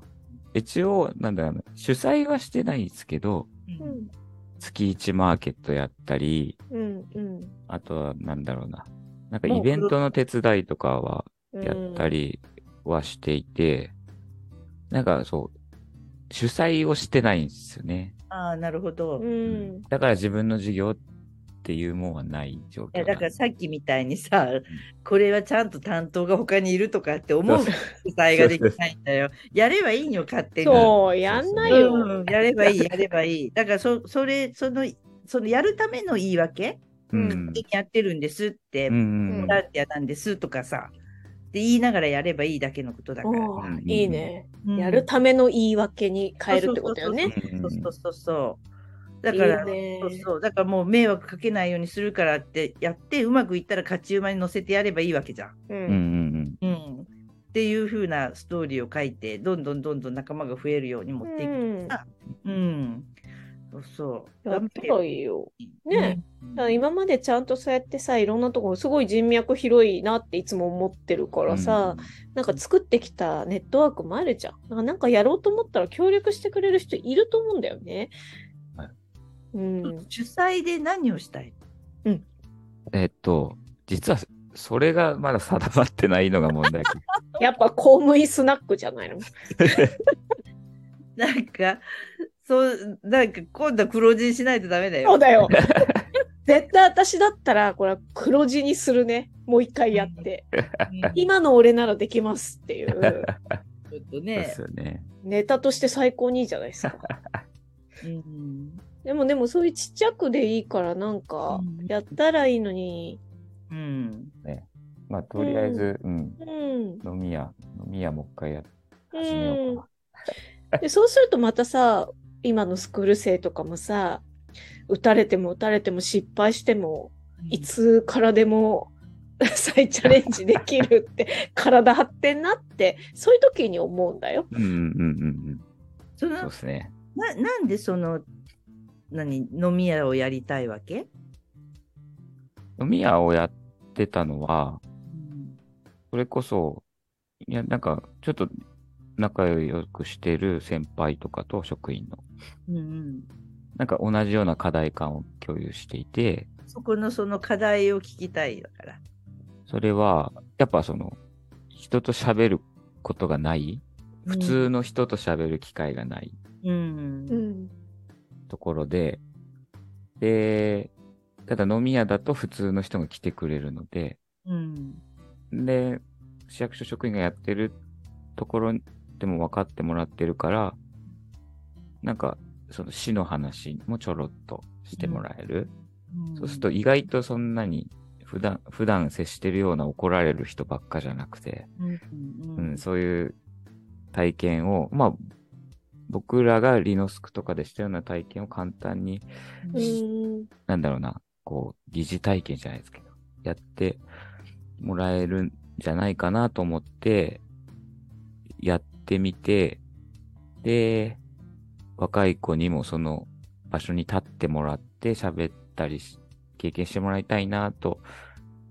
一応、なんだろうな、主催はしてないですけど、う。うん、月1マーケットやったり、うん、うんあとはなんだろうな。なんかイベントの手伝いとかはうん。やったりはしていて、なんかそう、主催をしてないんですよね。ああ、なるほど。ういん。だから自分の授業っていうもんはない状況や、なんだからさっきみたいにさ、これはちゃんと担当が他にいるとかって思う主催ができないんだよ。やればいいよ、勝手に。そう、やんないよ。うん、やればいい、やればいい。だからそ、それ、その、そのやるための言い訳、うん。やってるんですって、うんボランティアなんですとかさ、って言いながらやればいいだけのことだから。うんいいね。うんやるための言い訳に変えるってことよね。そうそうそうそう。だから、いいねそうそう。だからもう迷惑かけないようにするからってやって、うまくいったら勝ち馬に乗せてやればいいわけじゃん。ううんうんん。うん。っていう風なストーリーを書いて、どんどんどんどん仲間が増えるように持っていく。うんうん。そうそう。やったらいいよ。ねうんだから今までちゃんとそうやってさ、いろんなところ、すごい人脈広いなっていつも思ってるからさ、なんか作ってきたネットワークもあるじゃん。なんかやろうと思ったら協力してくれる人いると思うんだよね。はいうん。主催で何をしたいえっと、実はそれがまだ定まってないのが問題。やっぱ公務員スナックじゃないの？なんか、そう、なんか今度は黒字にしないとダメだよ。そうだよ。絶対私だったら、これは黒字にするね。もう一回やって。うん今の俺ならできますっていう。ちょっとそうでねす。よね。ネタとして最高にいいじゃないですか。うんでもでもそういうちっちゃくでいいからなんかうんやったらいいのに。うん。まあ、とりあえず、うん、うん。飲み屋、飲み屋もう一回や始めようかな。でそうするとまたさ、今のスクール生とかもさ、打たれても打たれても失敗しても、いつからでも 再チャレンジできるって、体張ってんなって、そういう時に思うんだよ。うんうんうんうん。そうですね。ななんでその何飲み屋をやりたいわけ、飲み屋をやってたのは、それこそ、いや、なんか、ちょっと仲良くしてる先輩とかと職員の、うんうん、なんか同じような課題感を共有していて、そこのその課題を聞きたいだから。それは、やっぱその、人と喋ることがない、普通の人と喋る機会がないうん。うん。ところで、で、ただ飲み屋だと普通の人が来てくれるので、うん。で、市役所職員がやってるところでも分かってもらってるから、なんか、その市の話もちょろっとしてもらえる。そうすると意外とそんなに普段、普段接してるような怒られる人ばっかじゃなくて、うん、ううんん、そういう体験を、まあ、僕らがリノスクとかでしたような体験を簡単に、うん。なんだろうな、こう、疑似体験じゃないですけど、やってもらえるんじゃないかなと思って、やってみて、で、若い子にもその場所に立ってもらって喋ったりし、経験してもらいたいなと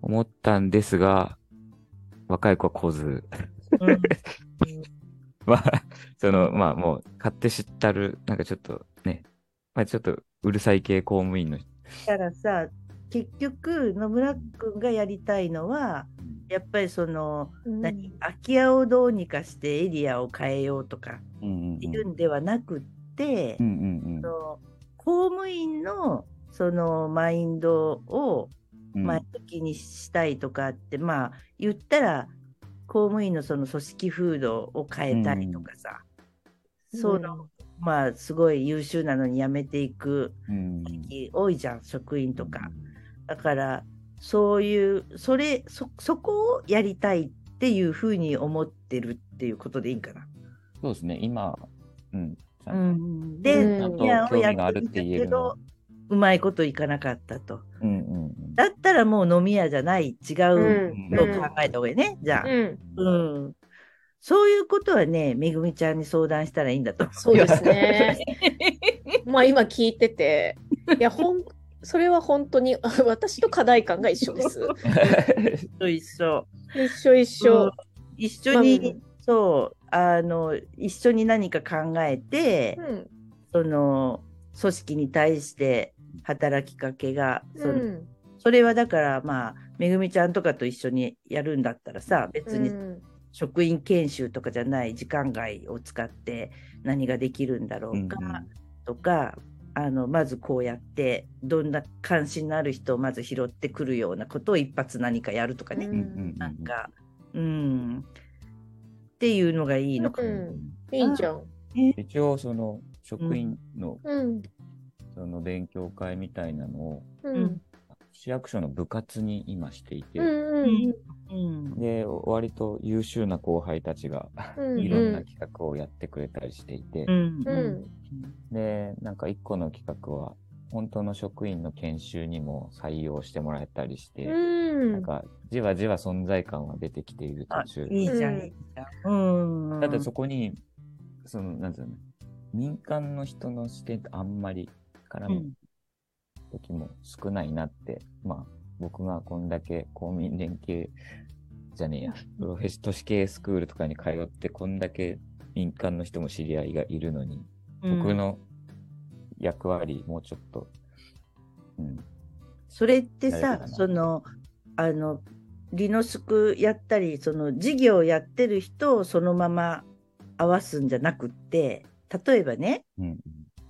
思ったんですが、若い子は来ず、うん。まあ、その、まあもう、買って知ったる、なんかちょっとね、まあちょっとうるさい系公務員の。人。だからさ結局野村君がやりたいのはやっぱりその、うん。何空き家をどうにかしてエリアを変えようとかうんいうんではなくって、うんうんその公務員のそのマインドをうん。前向きにしたいとかって、まあ言ったら公務員のその組織風土を変えたいとかさ、そのまあすごい優秀なのに辞めていくうん多いじゃん職員とか。だからそういうそれそそこをやりたいっていうふうに思ってるっていうことでいいかな。そうですね、今、うん。うんで、うんちゃんといやを興やって言えるのは。うまいこといかなかったと。うんうんうん。だったらもう飲み屋じゃない違ううんのを考えた方がいいね、じゃあ、うん。うん。そういうことはね、めぐみちゃんに相談したらいいんだと思そうですね。まあ今聞いてて、いや、ほん、それは本当に 私と課題感が一緒です。一緒一緒。一緒一緒。一緒に、まあそう、あの、一緒に何か考えて、うん。その組織に対して働きかけが、そのうん。それはだからまあめぐみちゃんとかと一緒にやるんだったらさ別にうん。職員研修とかじゃない時間外を使って何ができるんだろうんうかとか、あのまずこうやってどんな関心のある人をまず拾ってくるようなことを一発何かやるとかね、うん。なんかうんっていうのがいいのかも。うんいいじゃん。一応、その、職員の、うん。その勉強会みたいなのを、うん。市役所の部活に今していて、うん。うん。うんで、割と優秀な後輩たちが、うんいろんな企画をやってくれたりしていて、うんうん。で、なんか一個の企画は、本当の職員の研修にも採用してもらえたりして、うん。なんか、じわじわ存在感は出てきている途あ中。いいじゃん、うんいいじゃん。うん。ただそこに、その、なんていうの、民間の人の視点ってあんまり絡むうん時も少ないなって、まあ、僕がこんだけ公民連携じゃねえや、プロフェッシ都市系スクールとかに通って、こんだけ民間の人も知り合いがいるのに、うん僕の役割、もうちょっと、うん、それってさそのあのリノスクやったりその事業やってる人をそのまま合わすんじゃなくって例えばねうん、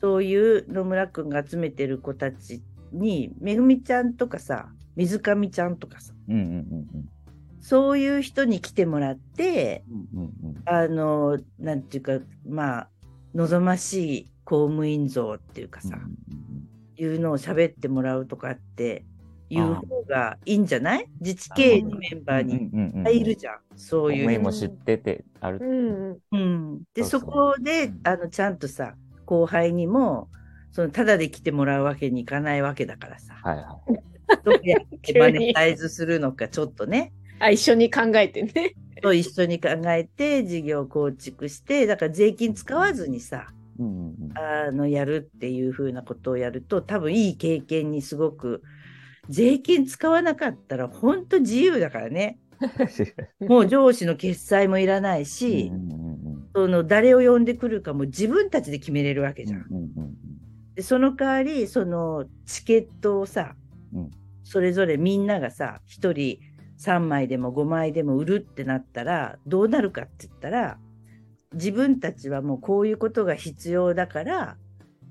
そういう野村くんが集めてる子たちにめぐみちゃんとかさ水上ちゃんとかさうん、うん、うん、そういう人に来てもらってうん、うん、うん、あのなんていうかまあ望ましい公務員像っていうかさ、いうのを喋ってもらうとかっていう方がいいんじゃない？自治経営のメンバーに入るじゃん、そういう。も知ってて、あるうん。うん、でそこでうん。あのちゃんとさ後輩にもそのただで来てもらうわけにいかないわけだからさ。はいはどうやって マネタイズするのかちょっとねあ、一緒に考えてね。と一緒に考えて事業構築してだから税金使わずにさい。うん、うん、うん。あのやるっていうふうなことをやると多分いい経験にすごく税金使わなかったら本当自由だからね もう上司の決裁もいらないし、うん、うん、うん、その誰を呼んでくるかも自分たちで決めれるわけじゃん。うん、うん、でその代わりそのチケットをさ、うんそれぞれみんながさ1人3枚でも5枚でも売るってなったらどうなるかって言ったら自分たちはもうこういうことが必要だから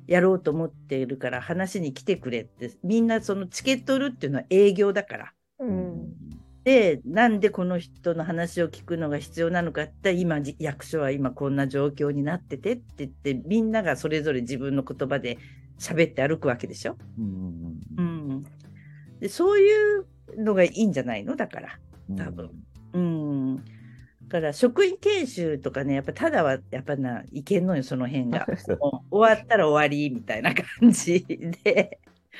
やろうと思っているから話に来てくれってみんなそのチケット売るっていうのは営業だから。ううんん。でなんでこの人の話を聞くのが必要なのかって今じ役所は今こんな状況になっててって言ってみんながそれぞれ自分の言葉で喋って歩くわけでしょ。うん、うん、うん、でそういうのがいいんじゃないの？だから。うん。多分うん。だから職員研修とかねやっぱただはやっぱないけんのよその辺が。終わったら終わりみたいな感じで、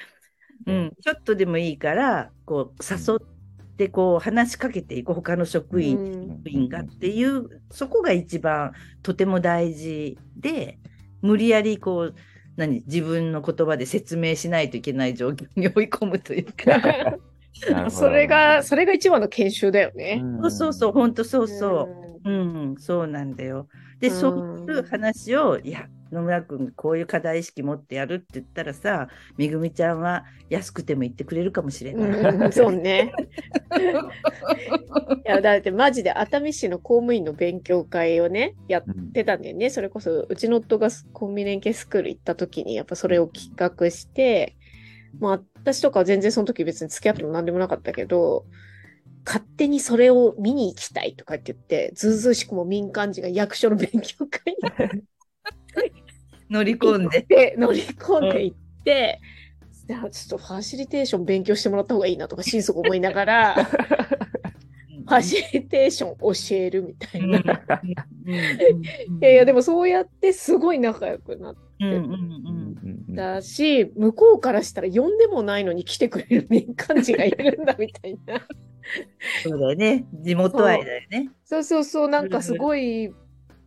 うん、ちょっとでもいいからこう誘っってこう話しかけていく他の職員、うん職員がっていうそこが一番とても大事で無理やりこう何自分の言葉で説明しないといけない状況に追い込むというか それが、それが一番の研修だよね。そうそうそう本当そうそう。うん、そうなんだよ。で、うんそういう話を、いや、野村君、こういう課題意識持ってやるって言ったらさ、めぐみちゃんは安くても言ってくれるかもしれうない。ん、うんそうね。いや、だってマジで熱海市の公務員の勉強会をね、やっうんてたんだよね。それこそ、うちの夫がコンビニ連携スクール行った時に、やっぱそれを企画して、まあ、私とかは全然その時別に付き合っても何でもなかったけど、勝手にそれを見に行きたいとかって言って、ずうずうしくも民間人が役所の勉強会に乗り込んで。で乗り込んでいって、いやちょっとファシリテーション勉強してもらった方がいいなとか心底思いながら、フ ァシリテーション教えるみたいな。いやいや、でもそうやってすごい仲良くなっうん。うん。うん。うん。うん。たし、向こうからしたら呼んでもないのに来てくれる民間人がいるんだみたいな。そうだよね。地元愛だよね。そうそうそう、なんかすごい、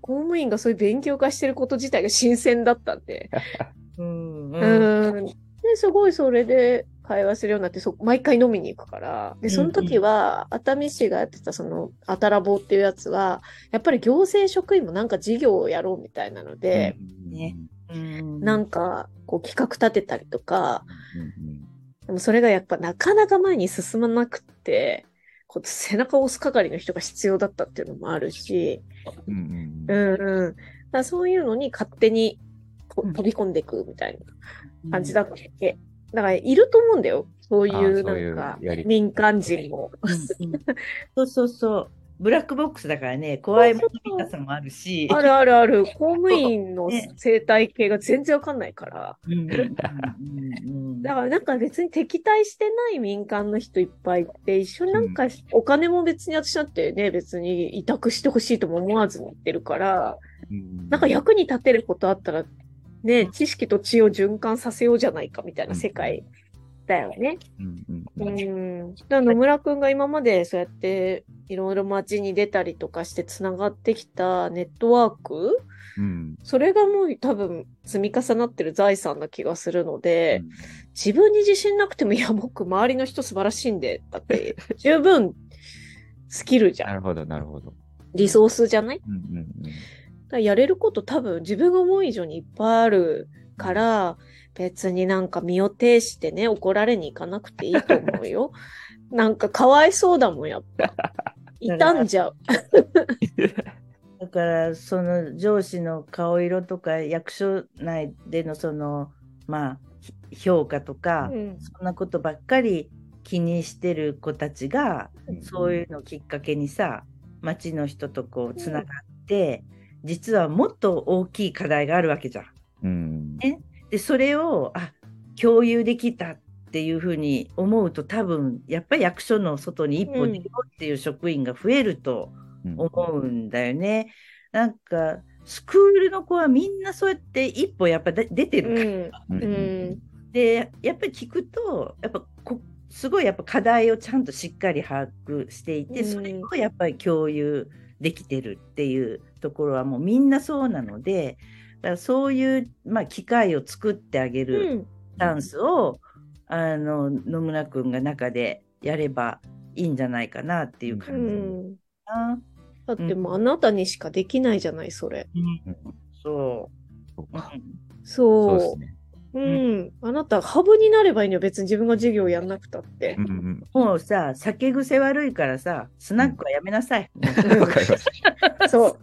公務員がそういう勉強会してること自体が新鮮だったんで。うん。ううんん。で、すごいそれで会話するようになって、そ毎回飲みに行くから。で、その時は、熱海市がやってたその、あたらぼうっていうやつは、やっぱり行政職員もなんか事業をやろうみたいなので、ね。うんなんか、こう企画立てたりとか、うんでもそれがやっぱなかなか前に進まなくって、こう背中を押す係の人が必要だったっていうのもあるし、うんううん。だそういうのに勝手に飛び込んでいくみたいな感じだったっけ。だからいると思うんだよ。そういあうなんか民間人も。そうそうそう。ブラックボックスだからね、怖いもの見たさもあるし。あるあるある。公務員のね生態系が全然わかんないから。だからなんか別に敵対してない民間の人いっぱいいて、一緒になんかお金も別に私だってね、別に委託してほしいとも思わずに言ってるから、うんなんか役に立てることあったら、ね、知識と知を循環させようじゃないかみたいな世界だよね。うんううん。野村くんが今までそうやっていろいろ街に出たりとかしてつながってきたネットワーク？うん。それがもう多分積み重なってる財産な気がするので、自分に自信なくても、いや、僕、周りの人素晴らしいんで、だって、十分スキルじゃん。なるほど、なるほど。リソースじゃない？だかうんうんらやれること多分自分が思う以上にいっぱいあるから、別になんか身を挺してね、怒られに行かなくていいと思うよ。なんかかわいそうだもん、やっぱ。傷んじゃう。だからその上司の顔色とか役所内でのそのまあひ評価とか、うんそんなことばっかり気にしてる子たちが、うんそういうのをきっかけにさ町の人とこうつながって、実はもっと大きい課題があるわけじゃん。うんねでそれをあ共有できたっていうふうに思うと多分やっぱり役所の外に一歩出ようっていう職員が増えるとうん思うんだよね。なんかスクールの子はみんなそうやって一歩やっぱで出てうるから、ん。うん。でやっぱり聞くとやっぱこすごいやっぱ課題をちゃんとしっかり把握していて、うんそれをやっぱり共有できてるっていうところはもうみんなそうなのでだからそういう、まあ、機会を作ってあげうるん。ダンスを、あの野村くんが中でやればいいんじゃないかなっていうう感じん。かな。だってもうあなたにしかできないじゃない、それ。そそうう。かそう。そうですね。うん。あなた、ハブになればいいのよ。別に自分が授業やんなくたってう。んうんもうさ、酒癖悪いからさ、スナックはやめなさい。うんわかりましそ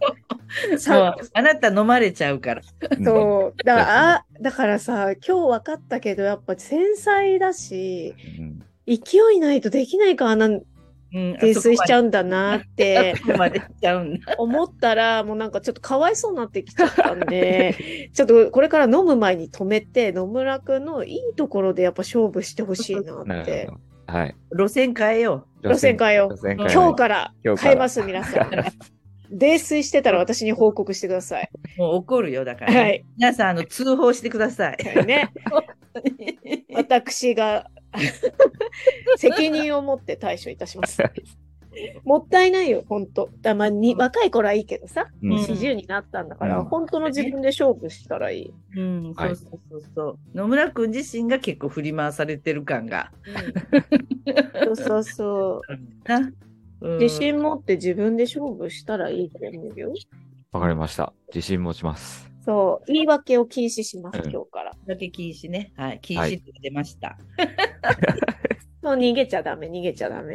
う。さ、あなた飲まれちゃうから。た。そう。だから、あだからさ、今日分かったけど、やっぱ繊細だし、うん勢いないとできないからな泥酔しちゃううんだなって。思ったら、もうなんかちょっとかわいそうになってきちゃったんで、ちょっとこれから飲む前に止めて、野村くんのいいところでやっぱ勝負してほしいなって。はい。路線変えよ路線変えよう今日から変えます、皆さん。泥酔してたら私に報告してください。う。もう怒るよ、だから、はい。皆さん、あの、通報してください。ね。私が、責任を持って対処いたします。もったいないよ、本当だまあに若い頃はいいけどさ、うん40になったんだから、うん本当の自分で勝負したらいい。うん、はいそうそうそうそう。野村くん自身が結構振り回されてる感が。そうそうそな。う。うん自信持って自分で勝負したらいいと思うよ。わかりました。自信持ちます。そう。言い訳を禁止します、うんこ今日から。れだけ禁止ね。はい。禁はい止って出ました。そう、逃げちゃダメ、逃げちゃダメ。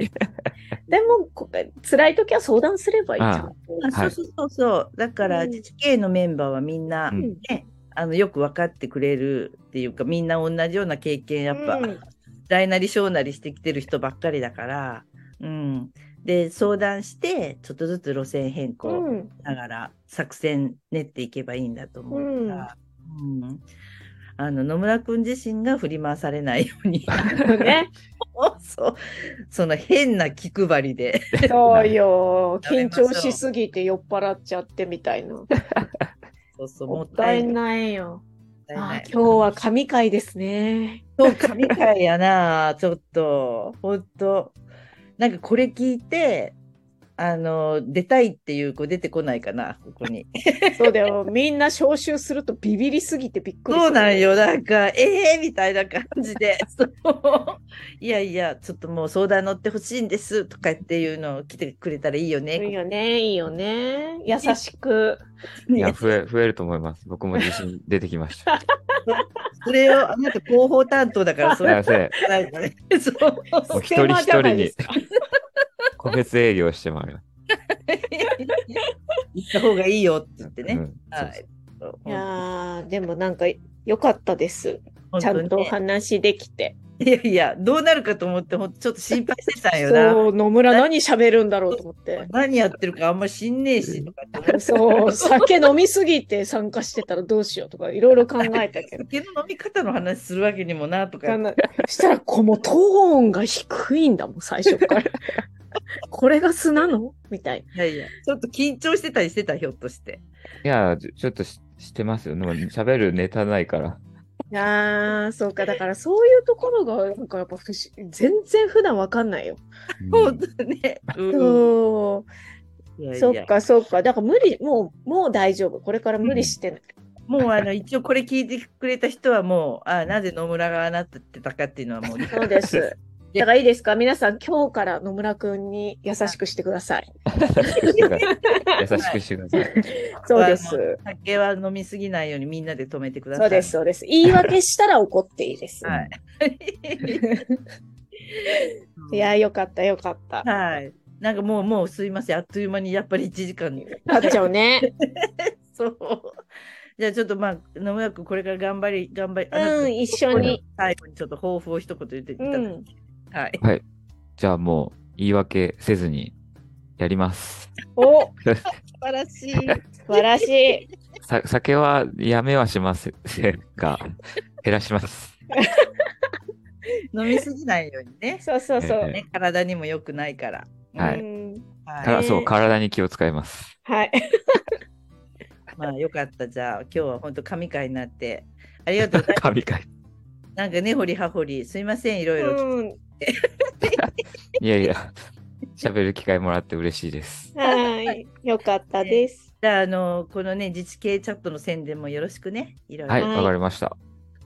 でも、こ辛い時は相談すればいいじゃん。あはいそうそうそうそう。だから、うん自治系のメンバーはみんな、うんね、あのよく分かってくれるっていうか、みんな同じような経験、やっぱ、うん大なり小なりしてきてる人ばっかりだから、うん。で、相談して、ちょっとずつ路線変更うん。ながら作戦練っていけばいいんだと思うから、うんあの野村君自身が振り回されないように ね。そうその変な気配りでそうよ。緊張しすぎて酔っ払っちゃってみたいな。そうそうもったいないよ。あ今日は神回ですね。そう神回やなちょっと本当なんかこれ聞いてあの出たいっていう子出てこないかなここに そうだよ。みんな招集するとビビりすぎてびっくりする。そうなんよ、なんか、ええみたいな感じで、そういやいや、ちょっともう相談乗ってほしいんですとかっていうのを来てくれたらいいよね。いいよね、いいよね。優しく。いや、増え、増えると思います。僕も自信出てきました。それを、あなた広報担当だから、それなんかねそう一人一人に個別営業してもらいます。行った方がいいよって言ってね。うんはい。いやー、でもなんか良かったです。ちゃんとお話できて。いやいや、どうなるかと思って、ほんとちょっと心配してたんよな。そう、野村何？喋るんだろうと思って。何やってるかあんま知んねえしとか。そう、酒飲みすぎて参加してたらどうしようとかいろいろ考えたけど。酒の飲み方の話するわけにもなとか。そしたら、こうもうトーンが低いんだもん、最初から。これが素なの？みたいいやいや、ちょっと緊張してたりしてた、ひょっとして。いや、ちょちょっとししてますよ。でも喋るネタないから。な。あー、そうか。だからそういうところが、なんかやっぱ不思全然普段わかんないよ。本当ね。うんそう。いやいやそっか、そっか。だから無理、もう、もう大丈夫。これから無理してない。もうあの一応これ聞いてくれた人はもうあなぜ野村がなってたかっていうのはもうそうです。だからいいですか？皆さん、今日から野村くんに優しくしてください。優しくしてください。そうです。酒は飲みすぎないようにみんなで止めてください。そうです、そうです。言い訳したら怒っていいです。はい。いや、よかった、よかった。はい。なんかもうもうすいませんあっという間にやっぱり1時間に。なっちゃうね。そう。じゃあちょっとまあ野村君これから頑張り頑張り。うん、一緒に。最後にちょっと抱負を一言言っていただいて、うんはい。じゃあもう言い訳せずにやります。お、素素晴らしい。晴らしい。さ酒はやめはしませんが、減らします。飲みすぎないようにね。そうそうそう。えね体にも良くないから。はいうんはいそう、ね体に気を使います。はい。まあよかった。じゃあ今日は本当神回になって。ありがとうございます。神回。なんかね、掘り葉掘り、すいません、いろいろ。うん。いやいや、喋る機会もらって嬉しいです。はい。よかったです。じゃあ、あの、このね、自治系チャットの宣伝もよろしくね。いろいろ。はい、はいわかりました。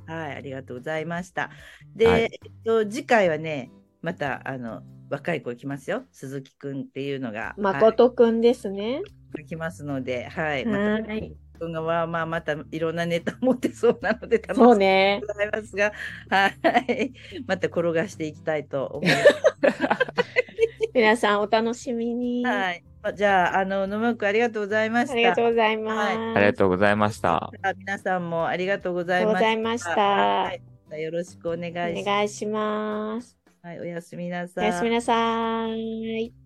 はい、ありがとうございました。で、はいえっと、次回はね、また、あの、若い子来ますよ。鈴木くんっていうのが。誠くんですね。はい、来ますので、はい。また、はい。くんがは、まあ、またいろんなネタを持ってそうなので、楽しみでね。ございますが、はい。また転がしていきたいと思います。皆さんお楽しみに。はい。じゃあ、あの、野村くんありがとうございました。ありがとうございます。はいありがとうございました。あ皆さんもありがとうございました。ざいました。はいよろしくお願いします。お願いします。はい、おやすみなさおやすみなさい。